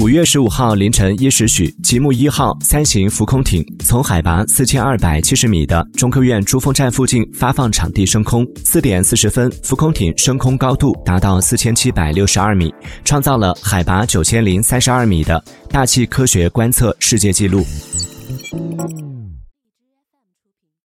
五月十五号凌晨一时许吉木一号三型浮空艇从海拔四千二百七十米的中科院珠峰站附近发放场地升空四点四十分浮空艇升空高度达到四千七百六十二米创造了海拔九千零三十二米的大气科学观测世界纪录。